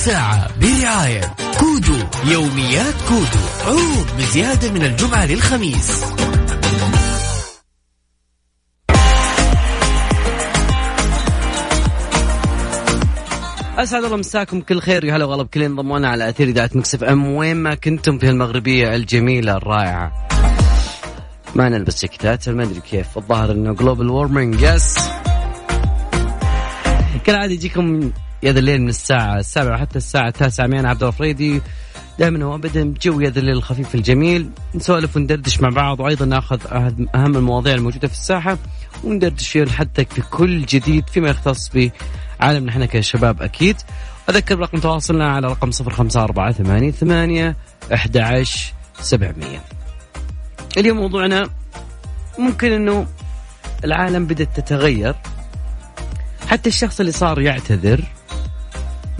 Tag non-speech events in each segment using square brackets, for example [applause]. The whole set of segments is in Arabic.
الساعة برعاية كودو يوميات كودو. عروض بزيادة من الجمعة للخميس. أسعد الله مساكم كل خير. يا هلا والله بكل اللي انضمونا على أثير إذاعة ميكس إف إم. وين ما كنتم في المغربيه الجميلة الرائعة. ما نلبس جاكيتات ما ادري كيف. الظاهر إنه global warming yes كالعادة يجيكم يا ذا الليل من الساعة السابعة حتى الساعة التاسعة. معنا عبد الفريدي دائما وابدا بجو يا ذا الليل الخفيف الجميل. نسولف وندردش مع بعض وأيضا نأخذ أهم المواضيع الموجودة في الساحة وندردش فيها نحدثك في كل جديد فيما يختص بعالمنا إحنا كشباب أكيد. أذكر رقم تواصلنا على رقم صفر خمسة أربعة ثمانية اليوم موضوعنا ممكن إنه العالم بدأت تتغير. حتى الشخص اللي صار يعتذر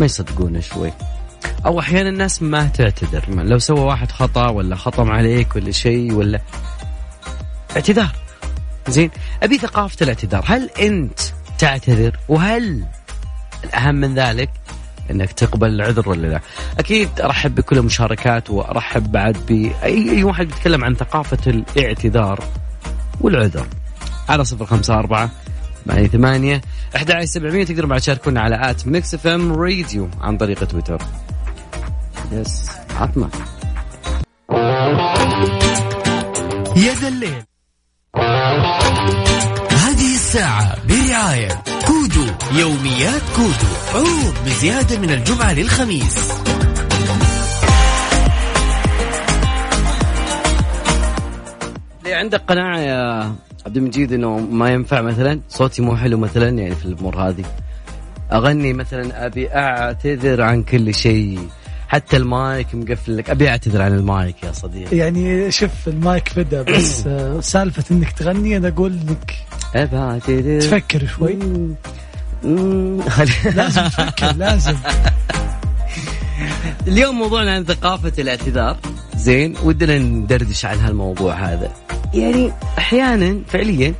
ما يصدقونه شوي. أو أحيانا الناس ما تعتذر لو سوى واحد خطأ ولا خطم عليك ولا شيء ولا اعتذار. زين أبي ثقافة الاعتذار. هل أنت تعتذر؟ وهل الأهم من ذلك أنك تقبل العذر ولا لا؟ أكيد أرحب بكل المشاركات وأرحب بعد بأي أي واحد بيتكلم عن ثقافة الاعتذار والعذر. على صفر خمسة أربعة أحد عشر سبعمية تقدروا بعد تشاركونا على at ميكس إف إم راديو عن طريق تويتر. yes عطنا. يا ذا الليل. هذه الساعة برعاية كودو يوميات كودو. عروض بزيادة من الجمعة للخميس. عندك قناعة يا عبد المجيد إنه ما ينفع مثلا؟ صوتي مو حلو مثلا يعني في الأمور هذه. أغني مثلا أبي أعتذر عن كل شيء. حتى المايك مقفل لك أبي أعتذر عن المايك يا صديقي. يعني شوف المايك فدا بس [coughs] سالفة إنك تغني أنا أقول لك أبي أعتذر. تفكر شوي. [laughs] لازم تفكر لازم. اليوم موضوعنا عن ثقافة الاعتذار. زين ودنا ندردش عن هالموضوع هذا. يعني أحيانا فعليا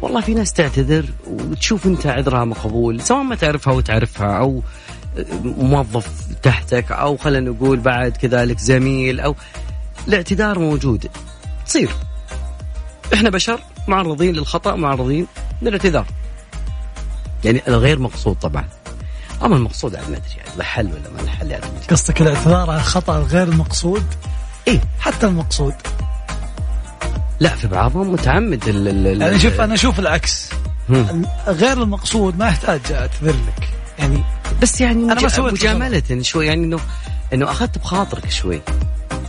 والله في ناس تعتذر وتشوف أنت عذرها مقبول سواء ما تعرفها وتعرفها أو موظف تحتك أو خلينا نقول بعد كذلك زميل أو الاعتذار موجود تصير. إحنا بشر معرضين للخطأ معرضين للاعتذار. يعني الغير مقصود طبعا. أما المقصود عاد ما أدري يعني له حل ولا ما له حل يعني. قصدك الاعتذار عن الخطأ الغير المقصود؟ إيه. حتى المقصود. لا في بعضهم متعمد ال ال يعني شوف أنا أشوف العكس. غير المقصود ما يحتاج أعتذر لك. يعني بس يعني أنا ما مجاملة شوي يعني انه إنه أخذت بخاطرك شوي.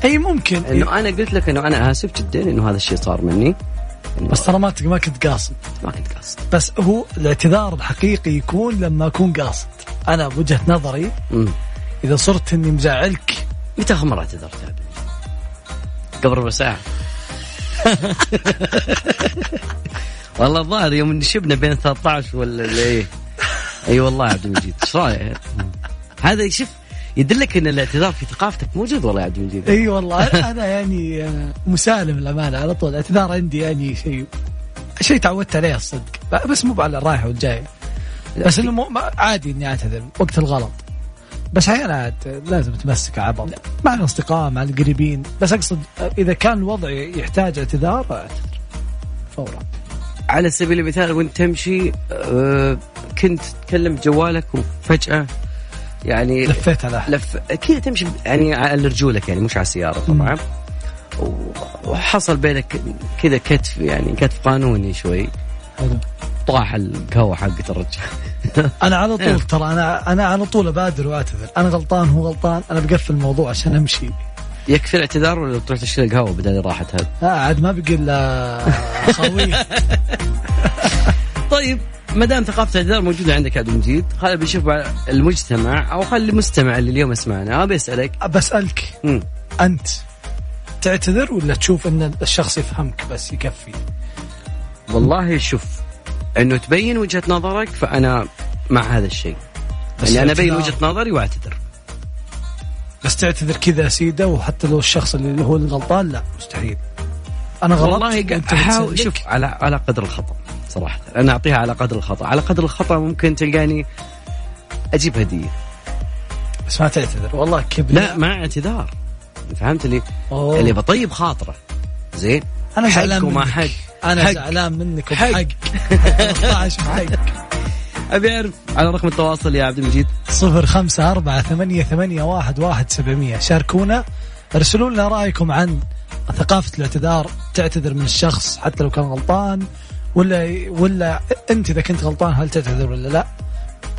أي ممكن. إنه أنا قلت لك إنه أنا آسف جدا إنه هذا الشيء صار مني. بس ترى ما ما كنت قاصد. ما كنت قاصد. بس هو الاعتذار الحقيقي يكون لما أكون قاصد. أنا بوجهه نظري مم. إذا صرت إني مزعلك. متى آخر مرة اعتذرت قبل ربع ساعة. [laughs] والله الظاهر يوم شبنا بين 13 ولا إيه. أي والله يا عبد المجيد. إيش رأيك؟ هذا شوف يدلك إن الاعتذار في ثقافتك موجود والله يا عبد المجيد. أي والله أنا يعني مسالم الأمانة على طول. الاعتذار عندي يعني شيء شيء تعودت عليه الصدق. بس مو على الرايحه والجايه بس إنه عادي إني أعتذر وقت الغلط. بس أحيانا لازم تمسك عبط مع الأصدقاء مع القريبين. بس أقصد إذا كان الوضع يحتاج اعتذار اعتذر فورا. على سبيل المثال وانت تمشي أه كنت تتكلم بجوالك وفجأة يعني لفيت على لف كذا تمشي يعني على رجولك يعني مش على السيارة طبعا. وحصل بينك كذا كتف يعني كتف قانوني شوي. حلو طاح القهوة حقت الرجال أنا على طول [laughs] ترى أنا أنا على طول أبادر وأعتذر. أنا غلطان هو غلطان أنا بقفل الموضوع عشان أمشي. يكفي الاعتذار ولا تروح تشتري القهوة بدل راحت هذا؟ لا عاد ما بقي إلا [laughs] طيب ما دام ثقافة الاعتذار موجودة عندك عبد المجيد خلينا بنشوف المجتمع أو خلي المستمع اللي اليوم اسمعنا أبي أسألك. بسالك أنت تعتذر ولا تشوف إن الشخص يفهمك بس يكفي؟ والله شوف إنه تبين وجهة نظرك فأنا مع هذا الشيء. بس يعني أنا أبين وجهة نظري وأعتذر. بس تعتذر كذا سيدة وحتى لو الشخص اللي هو الغلطان لا مستحيل. أنا غلطت والله احاول شوف على على قدر الخطأ صراحة. أنا أعطيها على قدر الخطأ. على قدر الخطأ ممكن تلقاني أجيب هدية. بس ما تعتذر. والله كبر لا مع اعتذار. فهمت اللي أوه. اللي بطيب خاطره. زين؟ أنا حق وما حق. أنا حق. زعلان منك حق. وبحق 13 بحق أبي أعرف على رقم التواصل يا عبد المجيد. صفر خمسة أربعة ثمانية, ثمانية واحد, واحد سبعمية. شاركونا. ارسلوا لنا رأيكم عن ثقافة الاعتذار. تعتذر من الشخص حتى لو كان غلطان ولا ولا أنت إذا كنت غلطان هل تعتذر ولا لا؟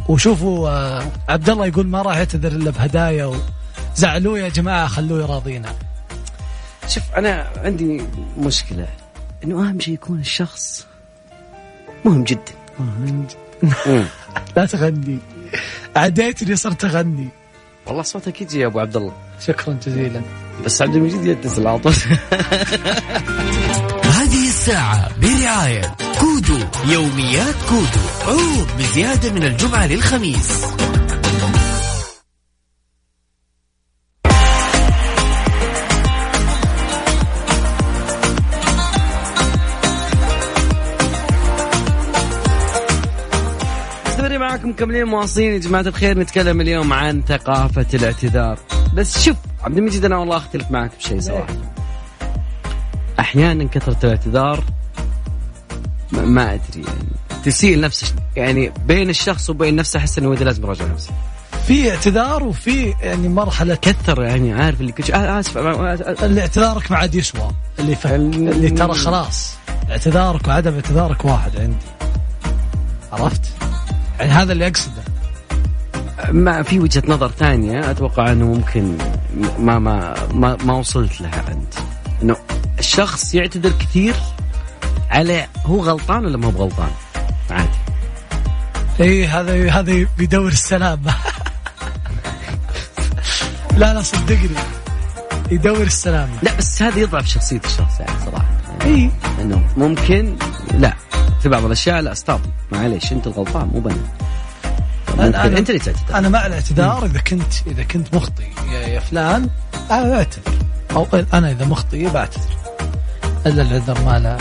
وشوفوا آه، عبد الله يقول ما راح يعتذر إلا بهدايا زعلوه يا جماعة خلوه يراضينا. شوف أنا عندي مشكلة. إنه أهم شيء يكون الشخص مهم جدا. مم. [laughs] لا تغني. عديتني صرت أغني. والله صوتك يجي يا أبو عبد الله شكرا جزيلا. بس عبد المجيد يتصل على طول. [laughs] هذه الساعة برعاية كودو يوميات كودو. عروض بزيادة من الجمعة للخميس. مكملين مواصلين يا جماعة الخير نتكلم اليوم عن ثقافة الاعتذار. بس شوف عبد المجيد أنا والله أختلف معك بشيء صراحة. أحيانا كثرة الاعتذار ما, ما أدري يعني. تسيء نفسه يعني بين الشخص وبين نفسه أحس ودي لازم يراجع نفسه. في اعتذار وفي يعني مرحلة كثر يعني عارف اللي كنت آه آسف. آه اللي اعتذارك ما عاد يسوى. اللي. اللي ترى خلاص. اعتذارك وعدم اعتذارك واحد عندي. عرفت؟ يعني هذا اللي أقصده. ما في وجهة نظر ثانية أتوقع أنه ممكن ما ما ما, ما وصلت لها أنت. إنه الشخص يعتذر كثير على هو غلطان ولا ما هو بغلطان؟ عادي. إي هذا هذا بيدور السلام. [laughs] لا لا صدقني. يدور السلام. لا بس هذا يضعف شخصية الشخص يعني يعني إي. إنه ممكن لا. في بعض الأشياء لا stop معليش أنت الغلطان مو بنا. ممكن أنا- أنت اللي تعتذر. أنا مع الاعتذار إذا كنت إذا كنت مخطئ يا, يا فلان أنا أعتذر. أو أنا إذا مخطئ بعتذر. إلا العذر ما لا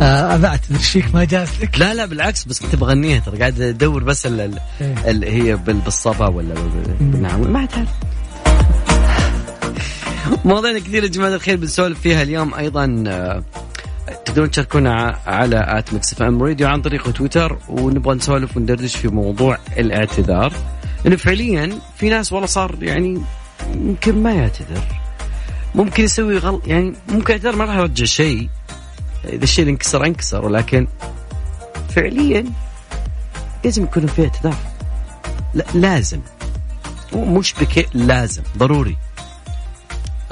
آه بعتذر فيك ما جاز لك؟ لا لا بالعكس بس كنت بغنيها ترى. قاعد أدور بس ال- ال- إيه. هي بال- بالصفا ولا بالنعم ما تعرف [laughs] مواضيعنا كثيرة يا جماعة الخير بنسولف فيها اليوم أيضا آه، تقدرون تشاركونا على at ميكس إف إم راديو عن طريق تويتر ونبغى نسولف وندردش في موضوع الاعتذار. انه فعليا في ناس والله صار يعني ممكن ما يعتذر. ممكن يسوي غلط يعني ممكن يعتذر ما راح يرجع شيء. إذا الشيء اللي انكسر انكسر ولكن فعليا لازم يكون في اعتذار. لا لازم. مش بك لازم ضروري.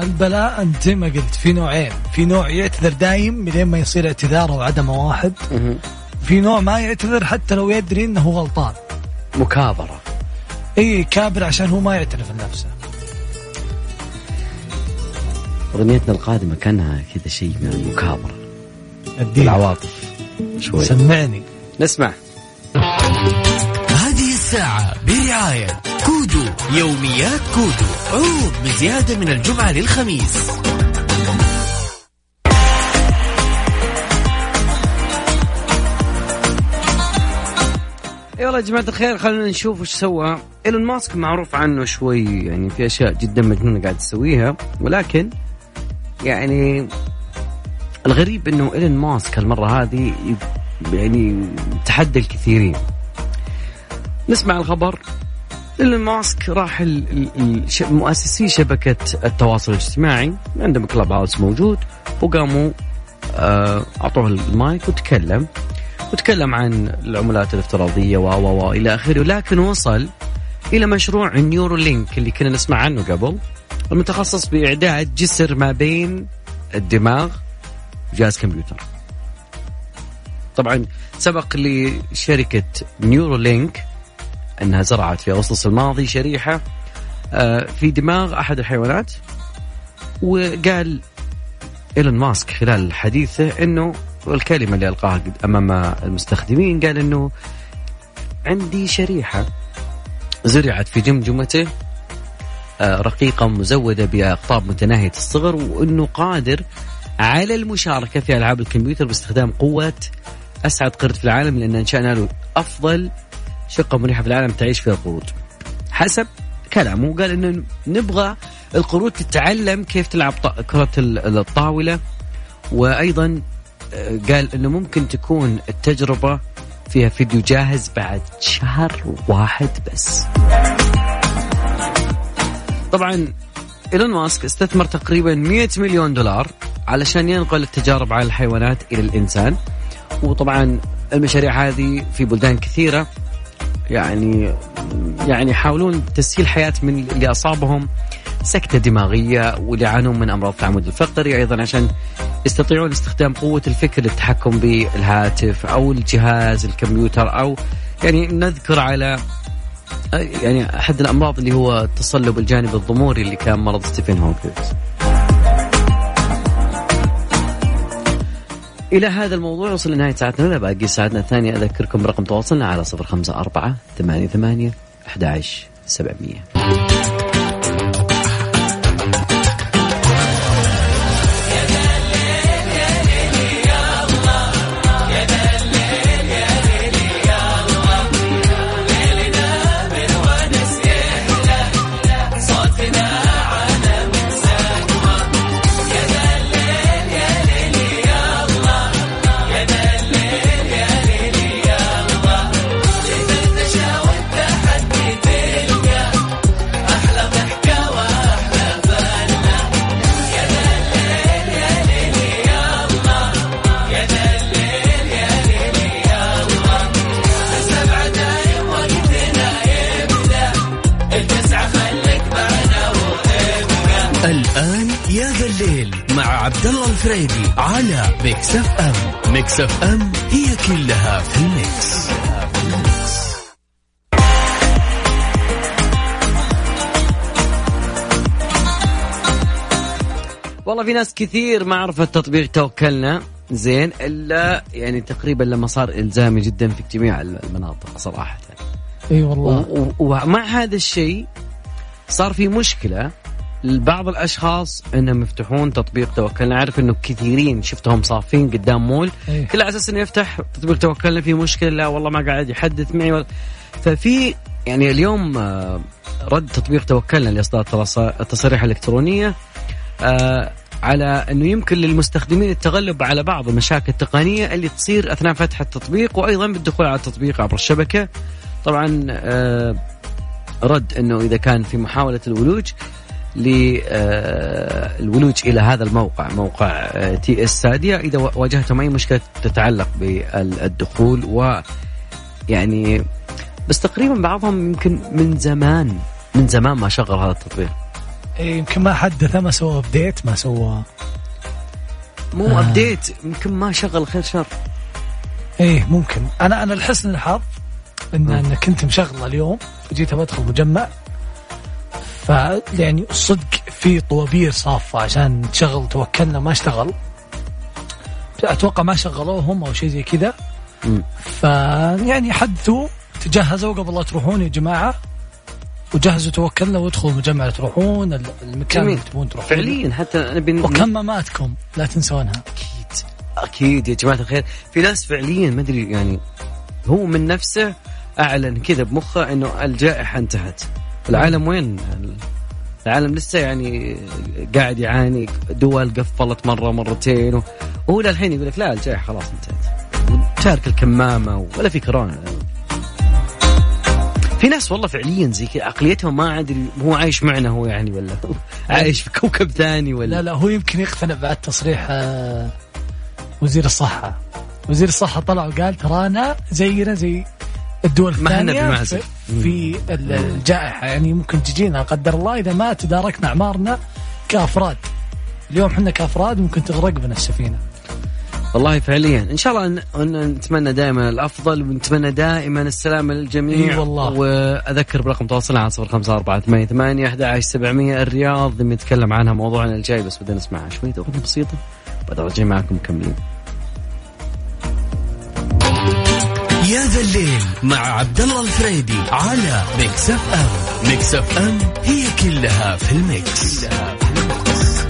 البلاء أنت زي ما قلت في نوعين. في نوع يعتذر دايم من لين ما يصير اعتذاره وعدمه واحد. في نوع ما يعتذر حتى لو يدري إنه هو غلطان. مكابرة. إي كابر عشان هو ما يعترف لنفسه أغنيتنا القادمة كانها كذا شيء من المكابرة. الدين. العواطف. شوي. سمعني. نسمع. هذه الساعة برعاية كودو يوميات كودو. عروض بزيادة من الجمعة للخميس. والله يا جماعة الخير خلينا نشوف وش سوى. إيلون ماسك معروف عنه شوي يعني في أشياء جدا مجنونة قاعد يسويها ولكن يعني الغريب إنه إيلون ماسك المرة هذه يعني تحدى الكثيرين. نسمع الخبر. إيلون ماسك راح مؤسسي شبكة التواصل الاجتماعي عندهم كلاب هاوس موجود وقاموا آه، أعطوه المايك وتكلم. وتكلم عن العملات الافتراضية و و إلى آخره. لكن وصل إلى مشروع النيورو لينك اللي كنا نسمع عنه قبل المتخصص بإعداد جسر ما بين الدماغ وجهاز كمبيوتر. طبعا سبق لشركة نيورو لينك أنها زرعت في أغسطس الماضي شريحة آه، في دماغ أحد الحيوانات وقال إيلون ماسك خلال حديثه إنه الكلمة اللي ألقاها قد- أمام المستخدمين قال إنه عندي شريحة زرعت في جمجمته آه، رقيقة مزودة بأقطاب متناهية الصغر وإنه قادر على المشاركة في ألعاب الكمبيوتر باستخدام قوة أسعد قرد في العالم لأن انشانا له أفضل شقه مريحه في العالم تعيش فيها القرود. حسب كلامه. قال إنه نبغى القرود تتعلم كيف تلعب كرة الطاولة. وأيضا آه، قال إنه ممكن تكون التجربة فيها فيديو جاهز بعد شهر واحد بس. طبعا إيلون ماسك استثمر تقريبا 100 مليون دولار علشان ينقل التجارب على الحيوانات إلى الإنسان. وطبعا المشاريع هذه في بلدان كثيرة يعني يعني يحاولون تسهيل حياة من اللي أصابهم سكتة دماغية واللي يعانون من أمراض التعمد الفقري أيضا عشان يستطيعون استخدام قوة الفكر للتحكم بالهاتف أو الجهاز الكمبيوتر أو يعني يقدر على يعني أحد الأمراض اللي هو التصلب الجانبي الضموري اللي كان مرض ستيفن هوكينز إلى هذا الموضوع وصل لنهاية ساعتنا الأولى باقي ساعتنا الثانية. أذكركم برقم تواصلنا على صفر خمسة أربعة ثمانية ثمانية أحد عشر سبعمية. ميكس اف ام هي كلها في الميكس. والله في ناس كثير ما عرفت تطبيق توكلنا. زين إلا يعني تقريبا لما صار إلزامي جدا في جميع المناطق صراحة. إي والله. ومع هذا الشيء صار في مشكلة لبعض الأشخاص إنهم يفتحون تطبيق توكلنا أعرف إنه كثيرين شفتهم صافين قدام مول. أيه. كل على أساس إنه يفتح تطبيق توكلنا في مشكلة. لا والله ما قاعد يحدث معي. ولا ففي يعني اليوم آه، رد تطبيق توكلنا لإصدار التصاريح الالكترونيه آه، على إنه يمكن للمستخدمين التغلب على بعض المشاكل التقنية اللي تصير أثناء فتح التطبيق وأيضا بالدخول على التطبيق عبر الشبكة. طبعا آه، رد إنه إذا كان في محاولة الولوج للولوج إلى هذا الموقع موقع آه، TS السعودية إذا واجهتم أي مشكلة تتعلق بالدخول و يعني بس تقريبا بعضهم يمكن من زمان من زمان ما شغل هذا التطبيق. إيه يمكن ما حدث ما سوى update ما سوى مو آه. update يمكن ما شغل خير شر. إيه ممكن. أنا أنا لحسن الحظ إن أنا كنت مشغله اليوم وجيت بدخل مجمع. ف يعني صدق في طوابير صافة عشان تشغل توكلنا ما اشتغل. أتوقع ما شغلوهم أو شيء زي كذا. فيعني حدثوا تجهزوا قبل لا تروحون يا جماعة. وجهزوا توكلنا وادخلوا المجمع تروحون المكان اللي تبون تروحون فعليا حتى نبي وكماماتكم لا تنسونها. أكيد. أكيد يا جماعة الخير. في ناس فعليا ما أدري يعني هو من نفسه أعلن كذا بمخه إنه الجائحة انتهت. العالم وين؟ العالم لسه يعني قاعد يعاني دول قفلت مرة مرتين وهو للحين يقول لك لا الجائحة خلاص انتهت. تارك الكمامة ولا في كورونا. في ناس والله فعليا زي كذا عقليتهم ما ادري هو عايش معنا هو يعني ولا؟ [laughs] عايش في كوكب ثاني ولا؟ لا لا هو يمكن يقتنع بعد تصريح آه، وزير الصحة. وزير الصحة طلع وقال ترانا زينا زي الدول الثانية في, في الجائحة. يعني ممكن تجينا قدر الله إذا ما تداركنا أعمارنا كأفراد. اليوم إحنا كأفراد ممكن تغرق بنا السفينة. والله فعليا. إن شاء الله ان نتمنى دائما الأفضل ونتمنى دائما السلامة للجميع. إي والله. وأذكر برقم تواصلنا على صفر خمسة أربعة ثمانية ثمانية أحد عشر سبعمية الرياض. نتكلم عنها موضوعنا الجاي بس بدنا نسمعها شوية أغنية بسيطة. بعد رجع معكم مكملين. يا ذا الليل مع عبد الله الفريدي على Mix FM Mix FM هي كلها في ال mix, كلها في ال mix.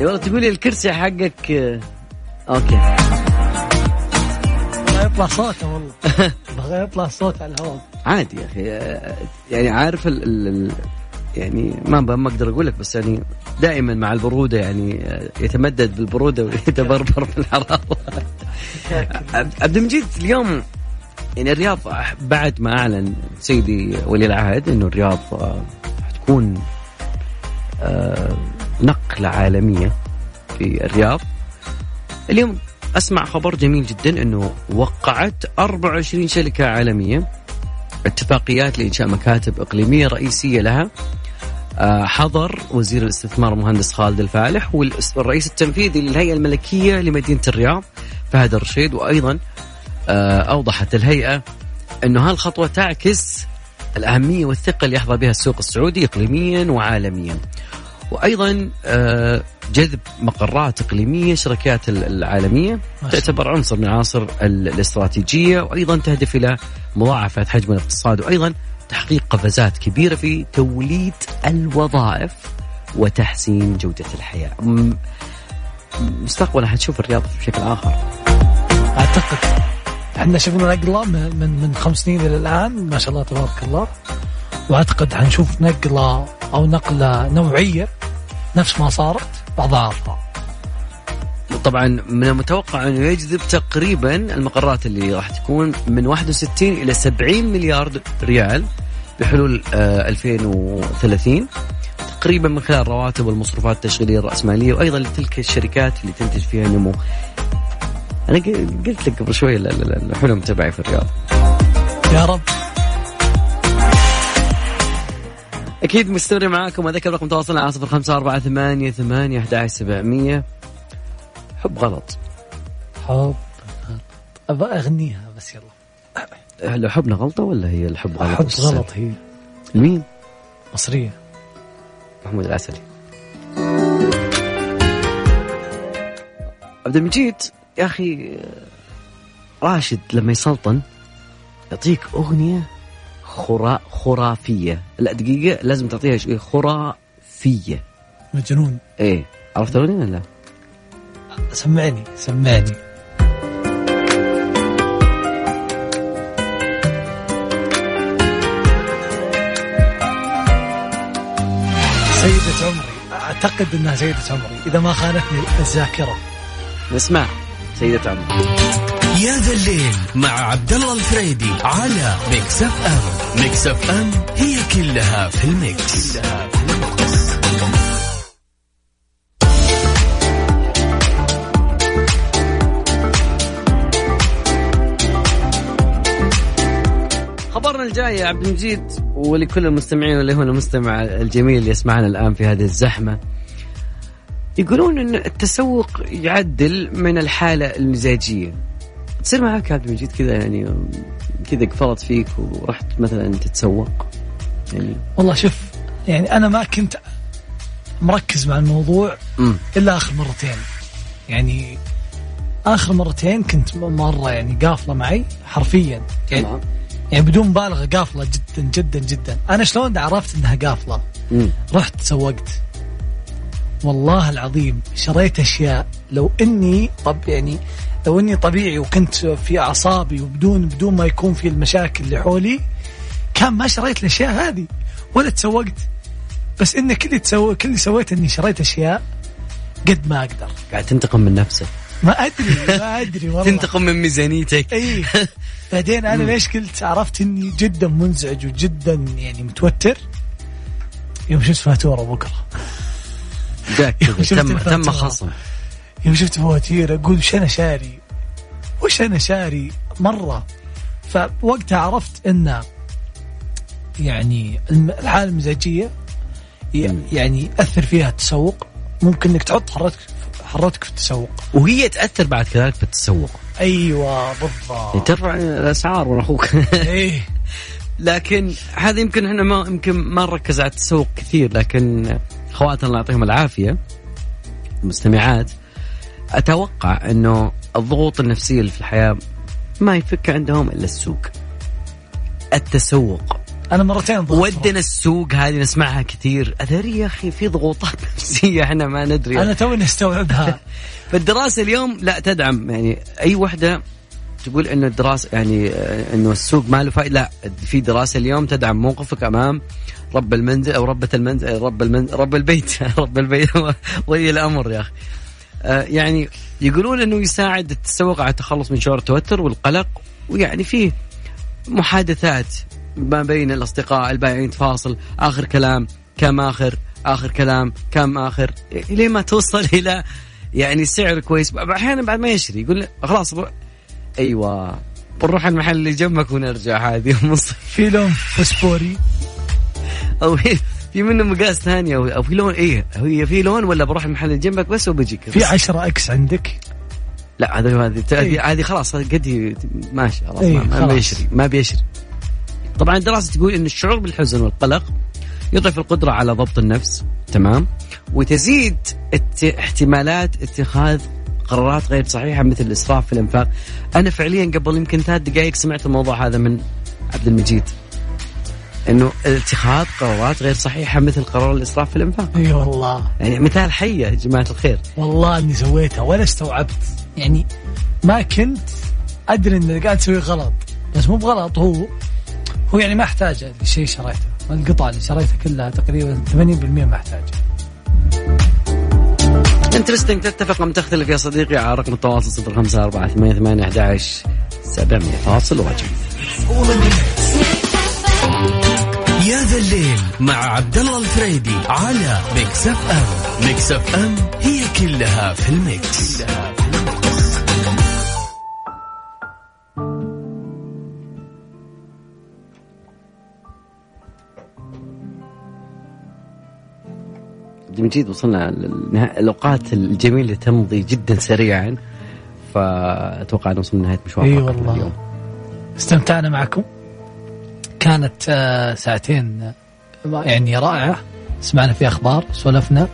يا والله تقولي الكرسي حقك okay. ما يطلع صوته والله. [laughs] بغى يطلع صوت على الهواء. عادي يا أخي يعني عارف ال ال يعني ما ما أقدر أقول لك بس يعني دائما مع البرودة يعني يتمدد بالبرودة ويتبربر بالحراره عبد المجيد اليوم يعني الرياض بعد ما أعلن سيدي ولي العهد إنه الرياض حتكون آه، نقلة عالمية في الرياض. اليوم أسمع خبر جميل جدا إنه وقعت 24 شركة عالمية اتفاقيات لإنشاء مكاتب إقليمية رئيسية لها. آه، حضر وزير الاستثمار المهندس خالد الفالح والرئيس التنفيذي للهيئة الملكية لمدينة الرياض فهد الرشيد. وأيضا آه، أوضحت الهيئة إنه هالخطوة تعكس الأهمية والثقة اللي يحظى بها السوق السعودي اقليميا وعالميا. وأيضا آه، جذب مقرات إقليمية شركات العالمية تعتبر عنصر من عناصر الاستراتيجية وأيضا تهدف إلى مضاعفة حجم الاقتصاد. وأيضا تحقيق قفزات كبيرة في توليد الوظائف وتحسين جودة الحياة. مستقبلا حتشوف الرياض بشكل آخر. أعتقد إحنا شفنا نقلة من من خمس سنين إلى الآن ما شاء الله تبارك الله وأعتقد حنشوف نقلة أو نقلة نوعية نفس ما صارت اضعافها طبعا من المتوقع أنه يجذب تقريبا المقرات اللي راح تكون من 61 إلى 70 مليار ريال بحلول 2030 آه، تقريبا من خلال رواتب والمصروفات التشغيلية الرأسمالية وأيضا لتلك الشركات اللي تنتج فيها نمو. أنا قلت لك قبل شوي الحلم تبعي في الرياض. يا رب أكيد مستمر معاكم أذكر رقم تواصلنا على صفر خمسة أربعة ثمانية ثمانية أحد سبعمية حب غلط. حب أبغى أغنيها بس يلا. لو حبنا غلطة ولا هي الحب غلط؟ حب غلط هي. لمين؟ مصرية. محمود العسلي. عبد المجيد يا أخي راشد لما يسلطن يعطيك أغنية خرا خرافية. لا دقيقة لازم تعطيها شيء خرافية. مجنون. إيه عرفت الأغنية ولا لا؟ سمعني سمعني. سيدة عمري أعتقد أنها سيدة عمري إذا ما خانتني الذاكرة. اسمع سيدة عمري. يا ذا الليل مع عبد الله الفريدي على Mix FM. Mix FM هي كلها في ال mix, كلها في ال mix. خبرنا الجاي يا عبد المجيد ولكل المستمعين واللي هو المستمع الجميل اللي يسمعنا الآن في هذه الزحمة. يقولون إن التسوق يعدل من الحالة المزاجية. تصير معك عبد المجيد كذا يعني كذا قفلت فيك ورحت مثلا تتسوق؟ يعني والله شوف يعني أنا ما كنت مركز مع الموضوع م. إلا آخر مرتين. يعني آخر مرتين كنت مرة يعني قافلة معي حرفيا. يعني. يعني بدون مبالغة قافلة جدا جدا جدا. أنا شلون عرفت إنها قافلة؟ م. رحت سوقت. والله العظيم شريت أشياء. لو إني طب يعني لو إني طبيعي وكنت في أعصابي وبدون بدون ما يكون في المشاكل اللي حولي كان ما شريت الأشياء هذه. ولا تسوقت. بس إن كل اللي تسوي كل اللي سويته إني شريت أشياء قد ما أقدر. قاعد تنتقم من نفسك. ما أدري ما أدري والله. تنتقم من ميزانيتك. إي. بعدين أنا ليش قلت عرفت إني جدا منزعج وجدا يعني متوتر؟ يوم شفت فاتورة بكرة. جاك تم تم خصم. يوم شفت فواتير أقول وش أنا شاري؟ وش أنا شاري؟ مرة. فوقتها عرفت إن يعني الحالة المزاجية يعني يأثر فيها التسوق. ممكن إنك تحط حرتك حرتك في التسوق. وهي تأثر بعد كذلك في التسوق. أيوه بالضبط. ترفع الأسعار ورا أخوك. [laughs] إيه. لكن هذا يمكن إحنا ما يمكن ما نركز على التسوق كثير لكن أخواتنا الله يعطيهم العافية المستمعات أتوقع إنه الضغوط النفسية اللي في الحياة ما يفك عندهم إلا السوق. التسوق. أنا مرتين ودنا السوق هذه نسمعها كثير. أدري يا أخي في ضغوطات [laughs] نفسية إحنا ما ندري. أنا توني أستوعبها. [laughs] فالدراسة اليوم لا تدعم. يعني أي وحدة تقول انه الدراسة يعني آه، إنه السوق ما له فائده لا في دراسة اليوم تدعم موقفك أمام رب المنزل أو ربة المنزل رب المنزل رب البيت. [laughs] رب البيت. ولي الأمر يا أخي. آه، يعني يقولون إنه يساعد التسوق على التخلص من شعور التوتر والقلق ويعني فيه محادثات ما بين الأصدقاء البائعين تفاصل آخر كلام كم آخر آخر كلام كم آخر ليه ما توصل [laughs] إلى يعني سعر كويس. أحيانا بعد ما يشتري يقول خلاص أيوه. بنروح المحل اللي جنبك ونرجع هذه [laughs] في لون فسفوري أو في منه مقاس ثاني أو في لون إيه هي في لون ولا بروح المحل اللي جنبك بس وبجيك. في 10 إكس عندك؟ لا هذه هذه إيه؟ هذه خلاص قد ماشي خلاص إيه ما, ما بيشري ما بيشري طبعا الدراسه تقول إن الشعور بالحزن والقلق يضعف القدرة على ضبط النفس تمام؟ وتزيد احتمالات اتخاذ قرارات غير صحيحة مثل الإسراف في الإنفاق. أنا فعليا قبل يمكن ثلاث دقائق سمعت الموضوع هذا من عبد المجيد. إنه اتخاذ قرارات غير صحيحة مثل قرار الإسراف في الإنفاق. إي والله. يعني مثال حي يا جماعة الخير. والله إني سويتها ولا استوعبت. يعني ما كنت أدري إن اللي قاعد اسويه غلط. بس مو بغلط هو هو يعني ما احتاج الشيء شريته. القطع اللي شريتها كلها تقريبا 80% ما احتاج interesting تتفق ام تختلف يا صديقي على رقم التواصل 05 4 8 8 11 700 فاصل وجه يا ذا الليل مع عبد الله الفريدي على Mix FM Mix FM هي كلها في الميكس, كلها عبد المجيد وصلنا الأوقات الجميلة تمضي جدا سريعا. فأتوقع نوصل لنهاية مشوار إي والله. اليوم. استمتعنا معكم. كانت آه، ساعتين يعني رائعة. سمعنا في أخبار سولفنا.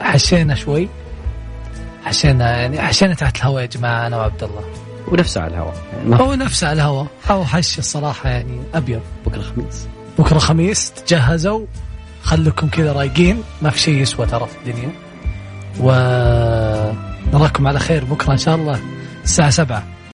حشينا شوي. حشينا يعني حشينا تحت الهواء يا جماعة أنا وعبد الله. ونفسه على الهواء. يعني هو نفسه على الهواء. أو حش الصراحة يعني أبيض. بكرة خميس. بكرة خميس تجهزوا. خلكم كذا رايقين ما في شيء يسوى ترى في الدنيا. ونراكم على خير بكرة إن شاء الله الساعة سبعة.